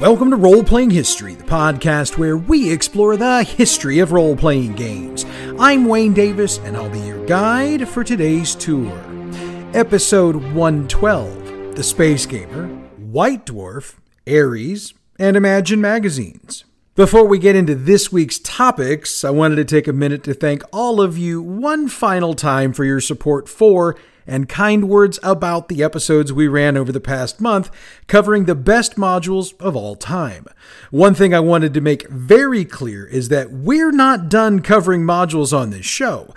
Welcome to Role Playing History, the podcast where we explore the history of role playing games. I'm Wayne Davis, and I'll be your guide for today's tour. Episode 112 The Space Gamer, White Dwarf, Ares, and Imagine Magazines. Before we get into this week's topics, I wanted to take a minute to thank all of you one final time for your support for and kind words about the episodes we ran over the past month, covering the best modules of all time. One thing I wanted to make very clear is that we're not done covering modules on this show.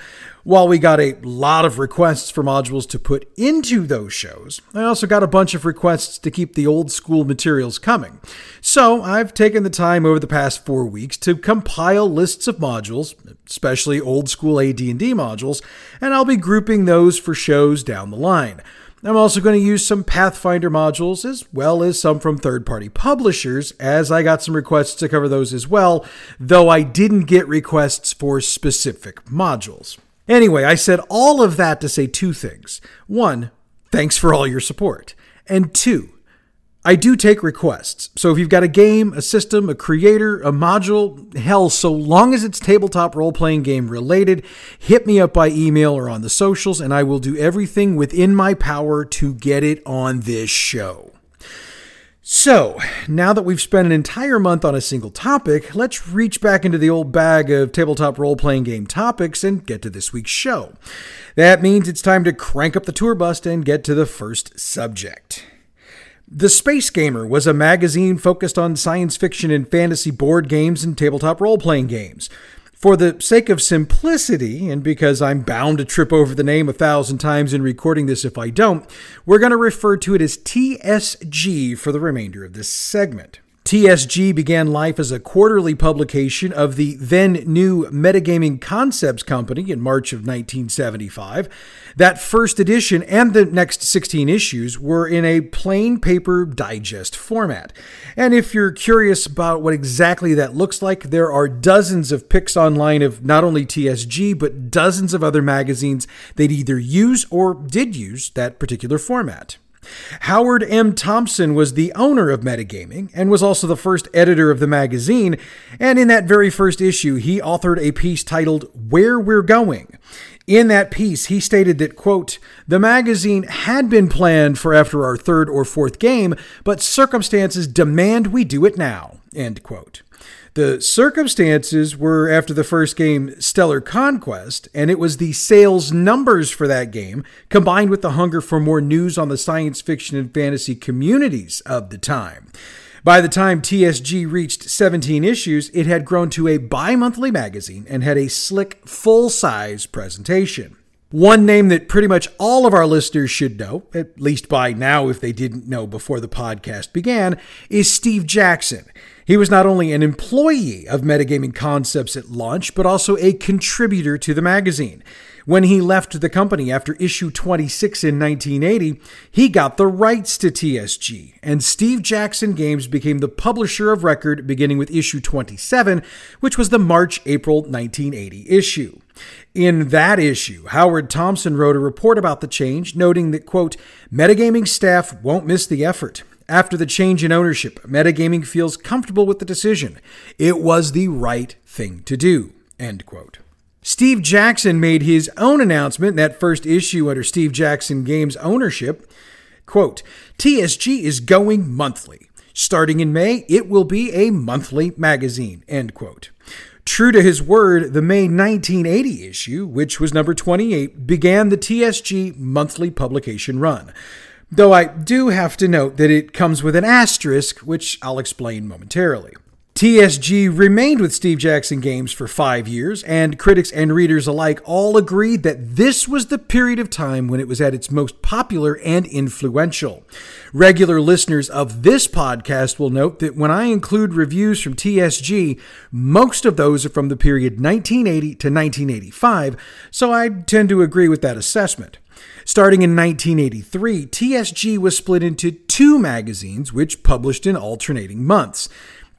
While we got a lot of requests for modules to put into those shows, I also got a bunch of requests to keep the old school materials coming. So I've taken the time over the past four weeks to compile lists of modules, especially old school AD&D modules, and I'll be grouping those for shows down the line. I'm also going to use some Pathfinder modules as well as some from third party publishers, as I got some requests to cover those as well, though I didn't get requests for specific modules. Anyway, I said all of that to say two things. One, thanks for all your support. And two, I do take requests. So if you've got a game, a system, a creator, a module, hell, so long as it's tabletop role playing game related, hit me up by email or on the socials, and I will do everything within my power to get it on this show. So, now that we've spent an entire month on a single topic, let's reach back into the old bag of tabletop role playing game topics and get to this week's show. That means it's time to crank up the tour bus and get to the first subject. The Space Gamer was a magazine focused on science fiction and fantasy board games and tabletop role playing games. For the sake of simplicity, and because I'm bound to trip over the name a thousand times in recording this if I don't, we're going to refer to it as TSG for the remainder of this segment. TSG began life as a quarterly publication of the then new Metagaming Concepts Company in March of 1975. That first edition and the next 16 issues were in a plain paper digest format. And if you're curious about what exactly that looks like, there are dozens of pics online of not only TSG, but dozens of other magazines that either use or did use that particular format. Howard M. Thompson was the owner of Metagaming and was also the first editor of the magazine. And in that very first issue, he authored a piece titled Where We're Going. In that piece, he stated that, quote, the magazine had been planned for after our third or fourth game, but circumstances demand we do it now, end quote. The circumstances were after the first game, Stellar Conquest, and it was the sales numbers for that game, combined with the hunger for more news on the science fiction and fantasy communities of the time. By the time TSG reached 17 issues, it had grown to a bi monthly magazine and had a slick, full size presentation. One name that pretty much all of our listeners should know, at least by now if they didn't know before the podcast began, is Steve Jackson. He was not only an employee of Metagaming Concepts at launch, but also a contributor to the magazine. When he left the company after issue 26 in 1980, he got the rights to TSG, and Steve Jackson Games became the publisher of record beginning with issue 27, which was the March April 1980 issue. In that issue, Howard Thompson wrote a report about the change, noting that, quote, Metagaming staff won't miss the effort. After the change in ownership, Metagaming feels comfortable with the decision. It was the right thing to do. End quote. Steve Jackson made his own announcement in that first issue under Steve Jackson Games ownership. Quote, TSG is going monthly. Starting in May, it will be a monthly magazine. End quote. True to his word, the May 1980 issue, which was number 28, began the TSG monthly publication run. Though I do have to note that it comes with an asterisk, which I'll explain momentarily. TSG remained with Steve Jackson Games for five years, and critics and readers alike all agreed that this was the period of time when it was at its most popular and influential. Regular listeners of this podcast will note that when I include reviews from TSG, most of those are from the period 1980 to 1985, so I tend to agree with that assessment. Starting in 1983, TSG was split into two magazines which published in alternating months.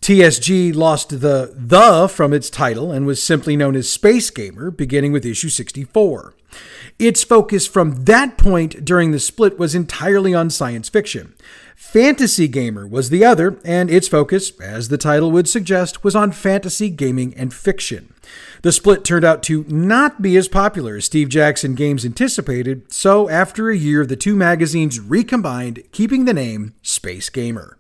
TSG lost the the from its title and was simply known as Space Gamer beginning with issue 64. Its focus from that point during the split was entirely on science fiction. Fantasy Gamer was the other, and its focus, as the title would suggest, was on fantasy gaming and fiction. The split turned out to not be as popular as Steve Jackson Games anticipated, so after a year, the two magazines recombined, keeping the name Space Gamer.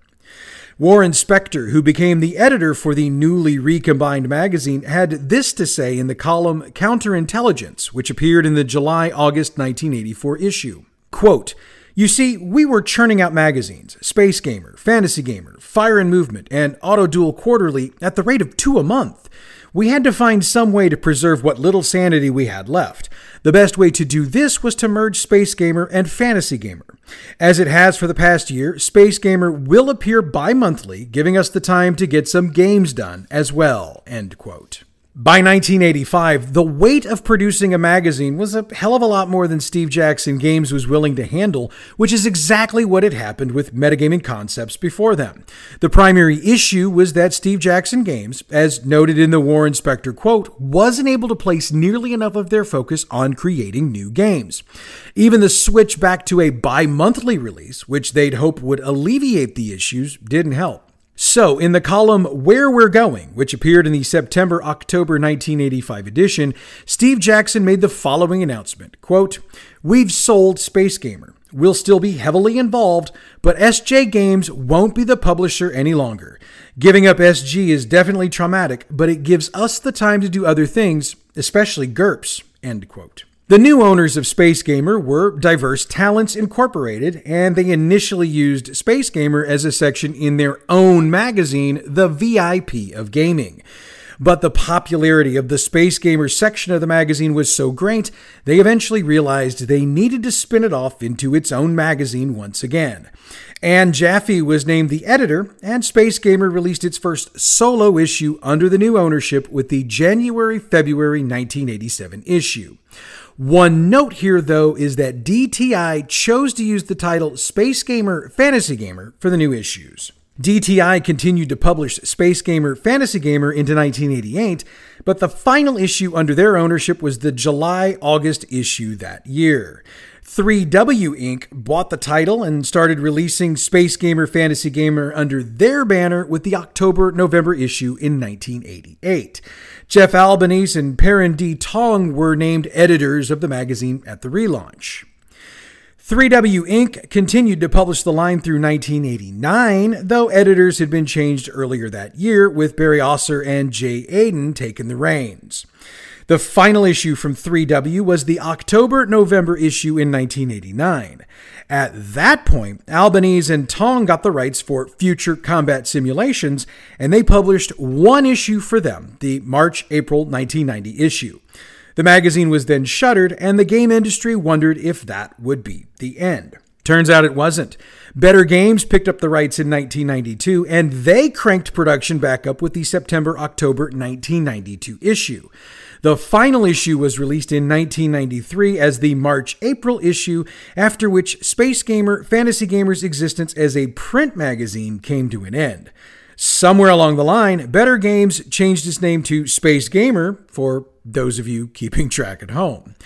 Warren Spector, who became the editor for the newly recombined magazine, had this to say in the column Counterintelligence, which appeared in the July August 1984 issue. Quote, you see, we were churning out magazines Space Gamer, Fantasy Gamer, Fire and Movement, and Auto Duel Quarterly at the rate of two a month. We had to find some way to preserve what little sanity we had left. The best way to do this was to merge Space Gamer and Fantasy Gamer. As it has for the past year, Space Gamer will appear bi monthly, giving us the time to get some games done as well. End quote. By 1985, the weight of producing a magazine was a hell of a lot more than Steve Jackson Games was willing to handle, which is exactly what had happened with Metagaming Concepts before them. The primary issue was that Steve Jackson Games, as noted in the Warren Spector quote, wasn't able to place nearly enough of their focus on creating new games. Even the switch back to a bi monthly release, which they'd hope would alleviate the issues, didn't help. So, in the column Where We're Going, which appeared in the September October 1985 edition, Steve Jackson made the following announcement quote, We've sold Space Gamer. We'll still be heavily involved, but SJ Games won't be the publisher any longer. Giving up SG is definitely traumatic, but it gives us the time to do other things, especially GURPS. End quote. The new owners of Space Gamer were Diverse Talents Incorporated, and they initially used Space Gamer as a section in their own magazine, The VIP of Gaming. But the popularity of the Space Gamer section of the magazine was so great, they eventually realized they needed to spin it off into its own magazine once again. Anne Jaffe was named the editor, and Space Gamer released its first solo issue under the new ownership with the January February 1987 issue. One note here, though, is that DTI chose to use the title Space Gamer Fantasy Gamer for the new issues. DTI continued to publish Space Gamer Fantasy Gamer into 1988, but the final issue under their ownership was the July August issue that year. 3W Inc. bought the title and started releasing Space Gamer Fantasy Gamer under their banner with the October November issue in 1988. Jeff Albanese and Perrin D. Tong were named editors of the magazine at the relaunch. 3W Inc. continued to publish the line through 1989, though editors had been changed earlier that year, with Barry Osser and Jay Aden taking the reins. The final issue from 3W was the October November issue in 1989. At that point, Albanese and Tong got the rights for future combat simulations, and they published one issue for them, the March April 1990 issue. The magazine was then shuttered, and the game industry wondered if that would be the end. Turns out it wasn't. Better Games picked up the rights in 1992, and they cranked production back up with the September October 1992 issue. The final issue was released in 1993 as the March April issue, after which Space Gamer Fantasy Gamer's existence as a print magazine came to an end. Somewhere along the line, Better Games changed its name to Space Gamer for those of you keeping track at home.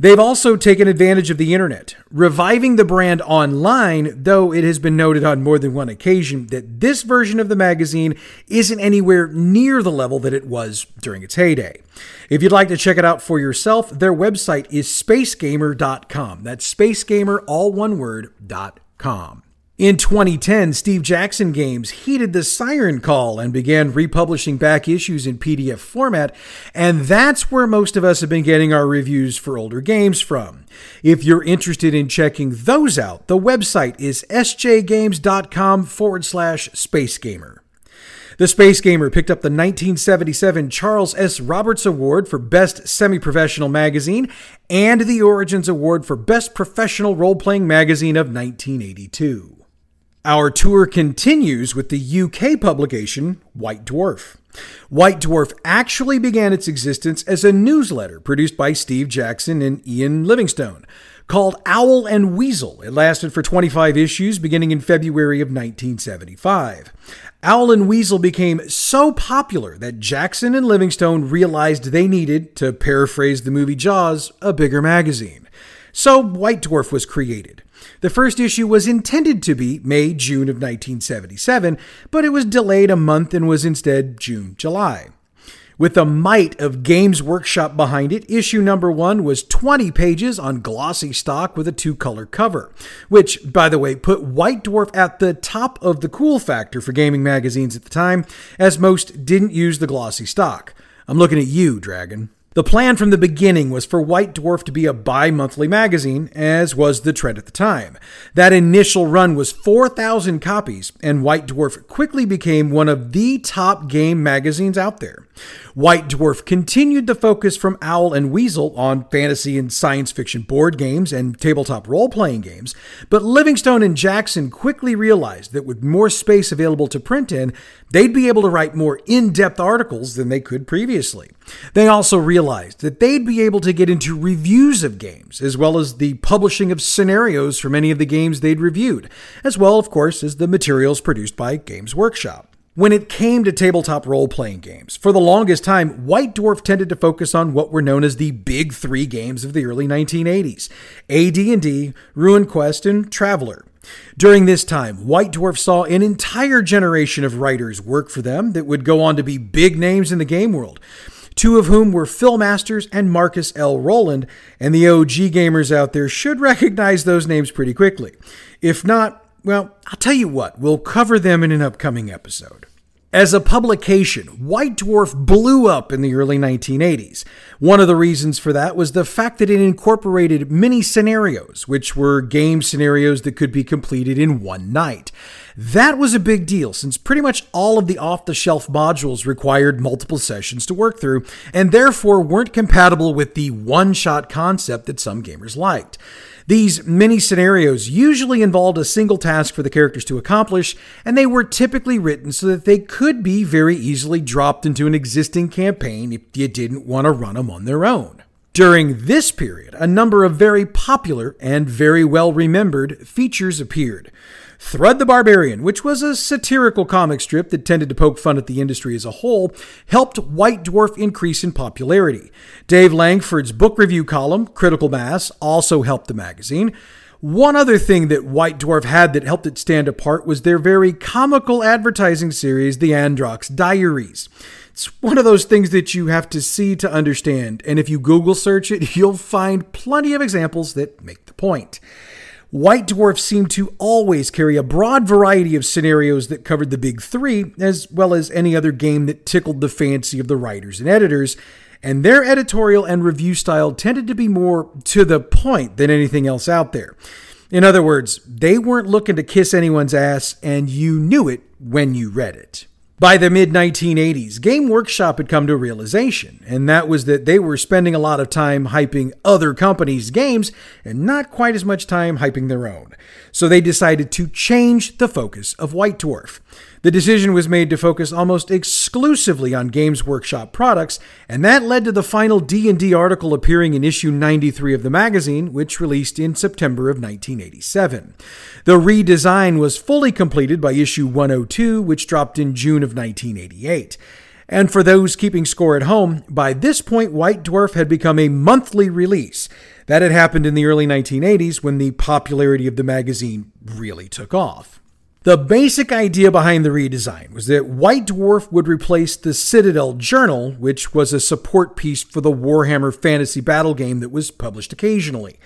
They've also taken advantage of the internet, reviving the brand online, though it has been noted on more than one occasion that this version of the magazine isn't anywhere near the level that it was during its heyday. If you'd like to check it out for yourself, their website is spacegamer.com. That's spacegamer, all one word, dot com. In 2010, Steve Jackson Games heeded the siren call and began republishing back issues in PDF format, and that's where most of us have been getting our reviews for older games from. If you're interested in checking those out, the website is sjgames.com forward slash space gamer. The Space Gamer picked up the 1977 Charles S. Roberts Award for Best Semi Professional Magazine and the Origins Award for Best Professional Role Playing Magazine of 1982. Our tour continues with the UK publication White Dwarf. White Dwarf actually began its existence as a newsletter produced by Steve Jackson and Ian Livingstone. called Owl and Weasel. It lasted for 25 issues beginning in February of 1975. Owl and Weasel became so popular that Jackson and Livingstone realized they needed, to paraphrase the movie Jaws, a bigger magazine. So White Dwarf was created. The first issue was intended to be May June of 1977, but it was delayed a month and was instead June July. With the might of Games Workshop behind it, issue number one was 20 pages on glossy stock with a two color cover, which, by the way, put White Dwarf at the top of the cool factor for gaming magazines at the time, as most didn't use the glossy stock. I'm looking at you, Dragon. The plan from the beginning was for White Dwarf to be a bi monthly magazine, as was the trend at the time. That initial run was 4,000 copies, and White Dwarf quickly became one of the top game magazines out there. White Dwarf continued the focus from Owl and Weasel on fantasy and science fiction board games and tabletop role playing games, but Livingstone and Jackson quickly realized that with more space available to print in, they'd be able to write more in depth articles than they could previously. They also realized that they'd be able to get into reviews of games, as well as the publishing of scenarios for many of the games they'd reviewed, as well, of course, as the materials produced by Games Workshop. When it came to tabletop role playing games, for the longest time, White Dwarf tended to focus on what were known as the big three games of the early 1980s AD&D, RuneQuest, and Traveller. During this time, White Dwarf saw an entire generation of writers work for them that would go on to be big names in the game world two of whom were Phil Masters and Marcus L. Rowland, and the OG gamers out there should recognize those names pretty quickly. If not, well, I'll tell you what, we'll cover them in an upcoming episode. As a publication, White Dwarf blew up in the early 1980s. One of the reasons for that was the fact that it incorporated many scenarios, which were game scenarios that could be completed in one night. That was a big deal since pretty much all of the off the shelf modules required multiple sessions to work through, and therefore weren't compatible with the one shot concept that some gamers liked. These mini scenarios usually involved a single task for the characters to accomplish, and they were typically written so that they could be very easily dropped into an existing campaign if you didn't want to run them on their own. During this period, a number of very popular and very well remembered features appeared. Thrud the Barbarian, which was a satirical comic strip that tended to poke fun at the industry as a whole, helped White Dwarf increase in popularity. Dave Langford's book review column, Critical Mass, also helped the magazine. One other thing that White Dwarf had that helped it stand apart was their very comical advertising series, The Androx Diaries. It's one of those things that you have to see to understand, and if you Google search it, you'll find plenty of examples that make the point. White Dwarf seemed to always carry a broad variety of scenarios that covered the big three, as well as any other game that tickled the fancy of the writers and editors, and their editorial and review style tended to be more to the point than anything else out there. In other words, they weren't looking to kiss anyone's ass, and you knew it when you read it. By the mid 1980s, Game Workshop had come to a realization, and that was that they were spending a lot of time hyping other companies' games and not quite as much time hyping their own. So they decided to change the focus of White Dwarf. The decision was made to focus almost exclusively on Games Workshop products, and that led to the final D&D article appearing in issue 93 of the magazine, which released in September of 1987. The redesign was fully completed by issue 102, which dropped in June of 1988. And for those keeping score at home, by this point, White Dwarf had become a monthly release. That had happened in the early 1980s when the popularity of the magazine really took off. The basic idea behind the redesign was that White Dwarf would replace the Citadel Journal, which was a support piece for the Warhammer Fantasy Battle game that was published occasionally.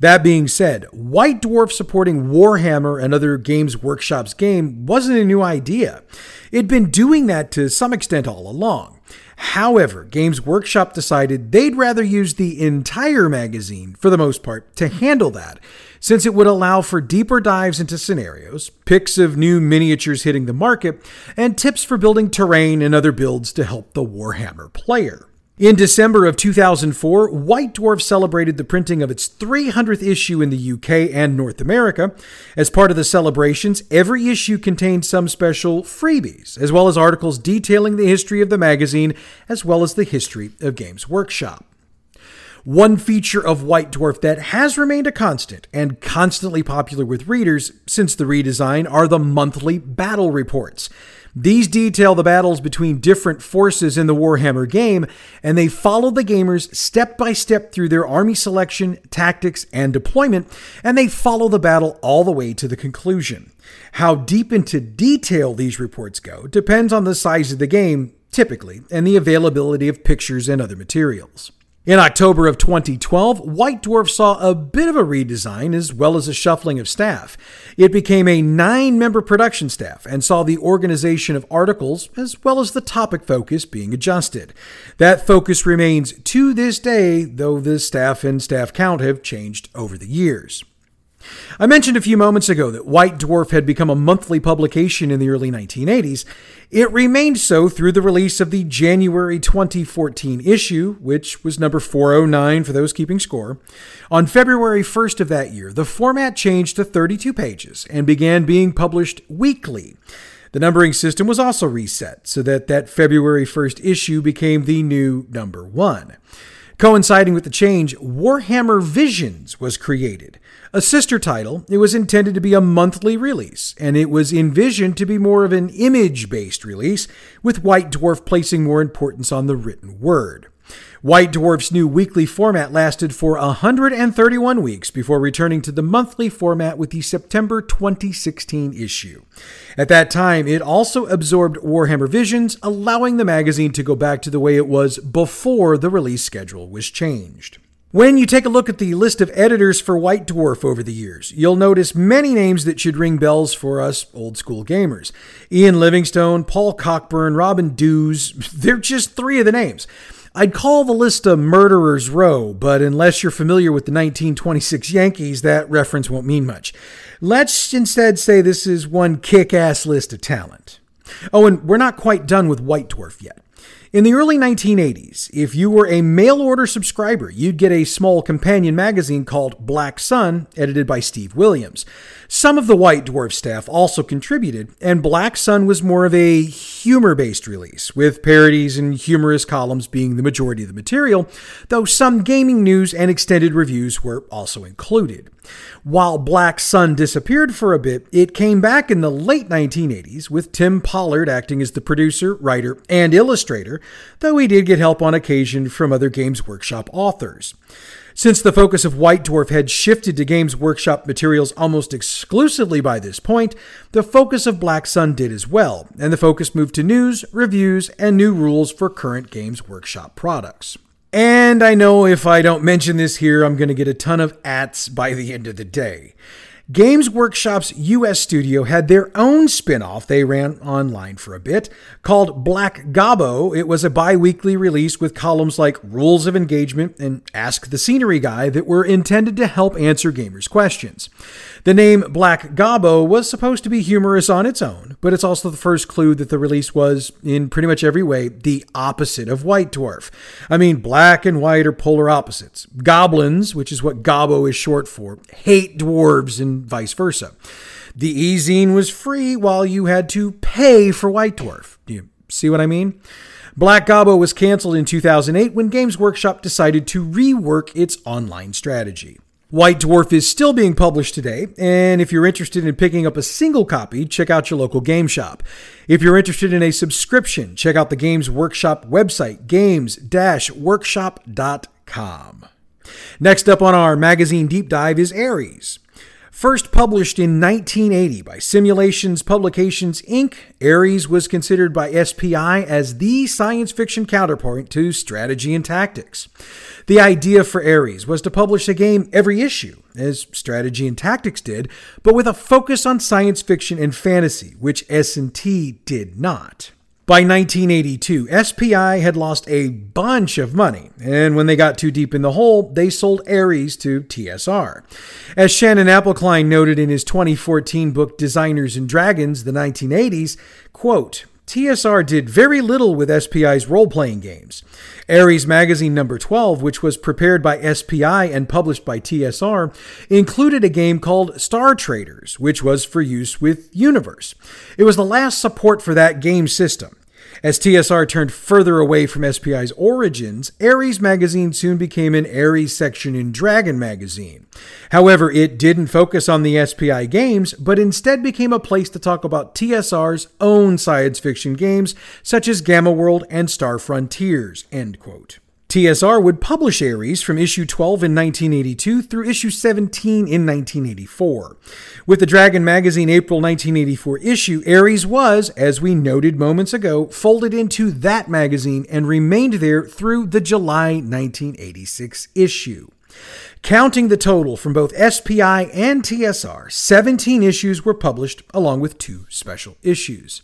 That being said, White Dwarf supporting Warhammer and other Games Workshop's game wasn't a new idea. It'd been doing that to some extent all along. However, Games Workshop decided they'd rather use the entire magazine, for the most part, to handle that since it would allow for deeper dives into scenarios, pics of new miniatures hitting the market, and tips for building terrain and other builds to help the Warhammer player. In December of 2004, White Dwarf celebrated the printing of its 300th issue in the UK and North America. As part of the celebrations, every issue contained some special freebies, as well as articles detailing the history of the magazine, as well as the history of Games Workshop. One feature of White Dwarf that has remained a constant and constantly popular with readers since the redesign are the monthly battle reports. These detail the battles between different forces in the Warhammer game, and they follow the gamers step by step through their army selection, tactics, and deployment, and they follow the battle all the way to the conclusion. How deep into detail these reports go depends on the size of the game, typically, and the availability of pictures and other materials. In October of 2012, White Dwarf saw a bit of a redesign as well as a shuffling of staff. It became a nine member production staff and saw the organization of articles as well as the topic focus being adjusted. That focus remains to this day, though the staff and staff count have changed over the years. I mentioned a few moments ago that White Dwarf had become a monthly publication in the early 1980s. It remained so through the release of the January 2014 issue, which was number 409 for those keeping score. On February 1st of that year, the format changed to 32 pages and began being published weekly. The numbering system was also reset so that that February 1st issue became the new number 1. Coinciding with the change, Warhammer Visions was created. A sister title, it was intended to be a monthly release, and it was envisioned to be more of an image based release, with White Dwarf placing more importance on the written word. White Dwarf's new weekly format lasted for 131 weeks before returning to the monthly format with the September 2016 issue. At that time, it also absorbed Warhammer Visions, allowing the magazine to go back to the way it was before the release schedule was changed. When you take a look at the list of editors for White Dwarf over the years, you'll notice many names that should ring bells for us old school gamers. Ian Livingstone, Paul Cockburn, Robin Dews, they're just three of the names. I'd call the list a murderer's row, but unless you're familiar with the 1926 Yankees, that reference won't mean much. Let's instead say this is one kick ass list of talent. Oh, and we're not quite done with White Dwarf yet. In the early 1980s, if you were a mail order subscriber, you'd get a small companion magazine called Black Sun, edited by Steve Williams. Some of the White Dwarf staff also contributed, and Black Sun was more of a humor based release, with parodies and humorous columns being the majority of the material, though some gaming news and extended reviews were also included. While Black Sun disappeared for a bit, it came back in the late 1980s with Tim Pollard acting as the producer, writer, and illustrator, though he did get help on occasion from other Games Workshop authors. Since the focus of White Dwarf had shifted to Games Workshop materials almost exclusively by this point, the focus of Black Sun did as well, and the focus moved to news, reviews, and new rules for current Games Workshop products. And I know if I don't mention this here, I'm going to get a ton of ats by the end of the day. Games Workshop's US studio had their own spin off they ran online for a bit called Black Gobbo. It was a bi weekly release with columns like Rules of Engagement and Ask the Scenery Guy that were intended to help answer gamers' questions. The name Black Gobbo was supposed to be humorous on its own, but it's also the first clue that the release was, in pretty much every way, the opposite of White Dwarf. I mean, black and white are polar opposites. Goblins, which is what Gobbo is short for, hate dwarves and vice versa. The e-zine was free while you had to pay for White Dwarf. Do you see what I mean? Black Gobbo was canceled in 2008 when Games Workshop decided to rework its online strategy. White Dwarf is still being published today, and if you're interested in picking up a single copy, check out your local game shop. If you're interested in a subscription, check out the Games Workshop website, games-workshop.com. Next up on our magazine deep dive is Ares. First published in 1980 by Simulations Publications Inc., Ares was considered by SPI as the science fiction counterpoint to strategy and tactics. The idea for Ares was to publish a game every issue, as strategy and tactics did, but with a focus on science fiction and fantasy, which S&T did not. By 1982, SPI had lost a bunch of money, and when they got too deep in the hole, they sold Ares to TSR. As Shannon Appelcline noted in his 2014 book Designers and Dragons, the 1980s, quote, TSR did very little with SPI's role playing games. Ares Magazine number 12, which was prepared by SPI and published by TSR, included a game called Star Traders, which was for use with Universe. It was the last support for that game system. As TSR turned further away from SPI's origins, Ares magazine soon became an Ares section in Dragon magazine. However, it didn't focus on the SPI games, but instead became a place to talk about TSR's own science fiction games, such as Gamma World and Star Frontiers. End quote. TSR would publish Ares from issue 12 in 1982 through issue 17 in 1984. With the Dragon Magazine April 1984 issue, Ares was, as we noted moments ago, folded into that magazine and remained there through the July 1986 issue. Counting the total from both SPI and TSR, 17 issues were published along with two special issues.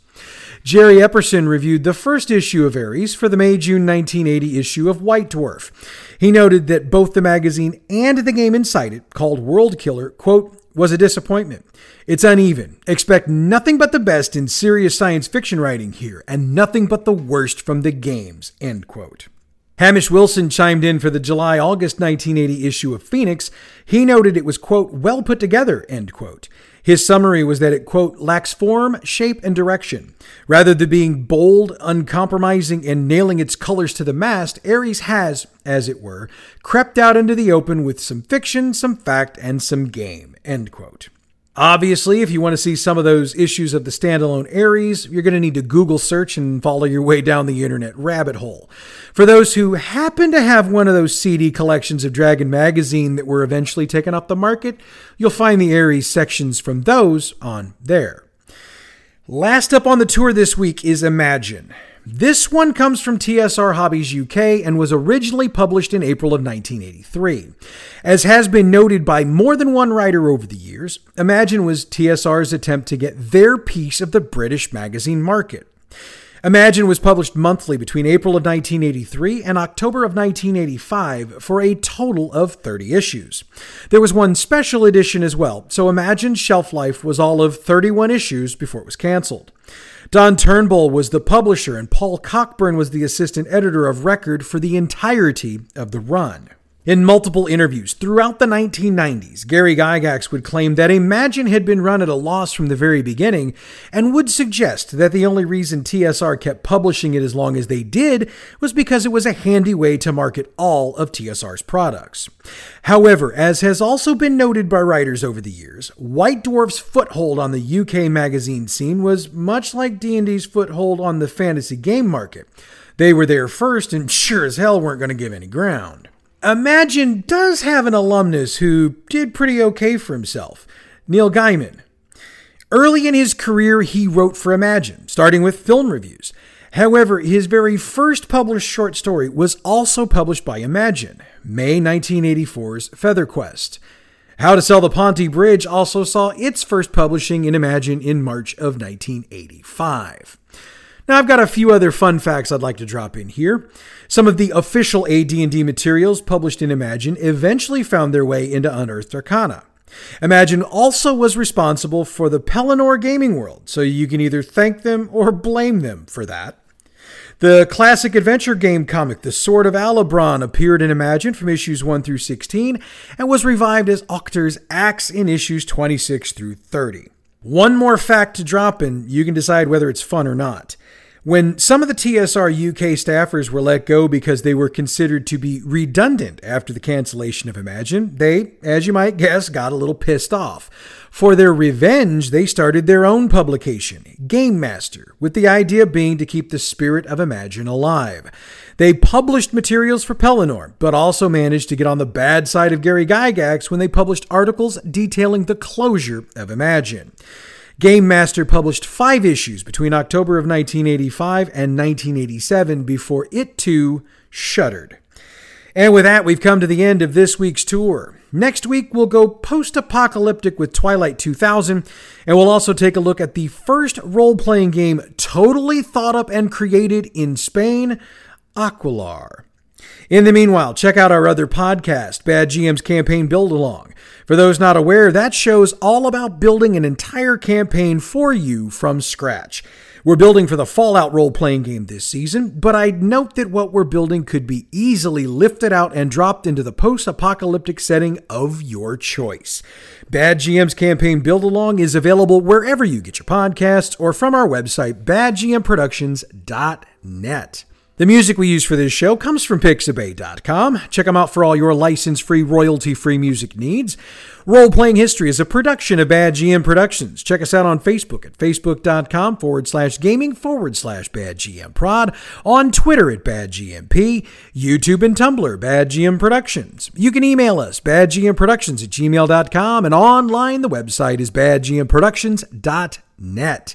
Jerry Epperson reviewed the first issue of Ares for the May June 1980 issue of White Dwarf. He noted that both the magazine and the game inside it, called World Killer, quote, was a disappointment. It's uneven. Expect nothing but the best in serious science fiction writing here, and nothing but the worst from the games, end quote. Hamish Wilson chimed in for the July August 1980 issue of Phoenix. He noted it was, quote, well put together, end quote. His summary was that it, quote, lacks form, shape, and direction. Rather than being bold, uncompromising, and nailing its colors to the mast, Ares has, as it were, crept out into the open with some fiction, some fact, and some game, end quote. Obviously, if you want to see some of those issues of the standalone Ares, you're going to need to Google search and follow your way down the internet rabbit hole. For those who happen to have one of those CD collections of Dragon Magazine that were eventually taken off the market, you'll find the Ares sections from those on there. Last up on the tour this week is Imagine. This one comes from TSR Hobbies UK and was originally published in April of 1983. As has been noted by more than one writer over the years, Imagine was TSR's attempt to get their piece of the British magazine market. Imagine was published monthly between April of 1983 and October of 1985 for a total of 30 issues. There was one special edition as well, so Imagine's shelf life was all of 31 issues before it was canceled. Don Turnbull was the publisher, and Paul Cockburn was the assistant editor of record for the entirety of the run. In multiple interviews throughout the 1990s, Gary Gygax would claim that Imagine had been run at a loss from the very beginning and would suggest that the only reason TSR kept publishing it as long as they did was because it was a handy way to market all of TSR's products. However, as has also been noted by writers over the years, White Dwarf's foothold on the UK magazine scene was much like D&D's foothold on the fantasy game market. They were there first and sure as hell weren't going to give any ground. Imagine does have an alumnus who did pretty okay for himself Neil Gaiman. Early in his career, he wrote for Imagine, starting with film reviews. However, his very first published short story was also published by Imagine, May 1984's Feather Quest. How to Sell the Ponti Bridge also saw its first publishing in Imagine in March of 1985. Now I've got a few other fun facts I'd like to drop in here. Some of the official AD&D materials published in Imagine eventually found their way into Unearthed Arcana. Imagine also was responsible for the Pelinore gaming world, so you can either thank them or blame them for that. The classic adventure game comic, The Sword of Alabron, appeared in Imagine from issues 1 through 16 and was revived as Octor's Axe in issues 26 through 30. One more fact to drop in, you can decide whether it's fun or not. When some of the TSR UK staffers were let go because they were considered to be redundant after the cancellation of Imagine, they, as you might guess, got a little pissed off. For their revenge, they started their own publication, Game Master, with the idea being to keep the spirit of Imagine alive. They published materials for Pelinore, but also managed to get on the bad side of Gary Gygax when they published articles detailing the closure of Imagine. Game Master published five issues between October of 1985 and 1987 before it too shuttered. And with that, we've come to the end of this week's tour. Next week, we'll go post apocalyptic with Twilight 2000, and we'll also take a look at the first role playing game totally thought up and created in Spain, Aquelarre. In the meanwhile, check out our other podcast, Bad GM's Campaign Build Along. For those not aware, that show's all about building an entire campaign for you from scratch. We're building for the Fallout role playing game this season, but I'd note that what we're building could be easily lifted out and dropped into the post apocalyptic setting of your choice. Bad GM's campaign build along is available wherever you get your podcasts or from our website, badgmproductions.net. The music we use for this show comes from Pixabay.com. Check them out for all your license free, royalty free music needs. Role Playing History is a production of Bad GM Productions. Check us out on Facebook at facebook.com forward slash gaming forward slash Bad GM Prod, on Twitter at Bad GMP, YouTube and Tumblr, Bad GM Productions. You can email us, badgmproductions at gmail.com, and online the website is badgmproductions.net.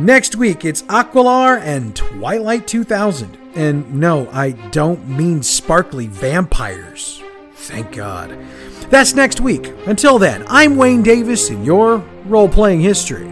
Next week, it's Aquelarre and Twilight 2000. And no, I don't mean sparkly vampires. Thank God. That's next week. Until then, I'm Wayne Davis in your role playing history.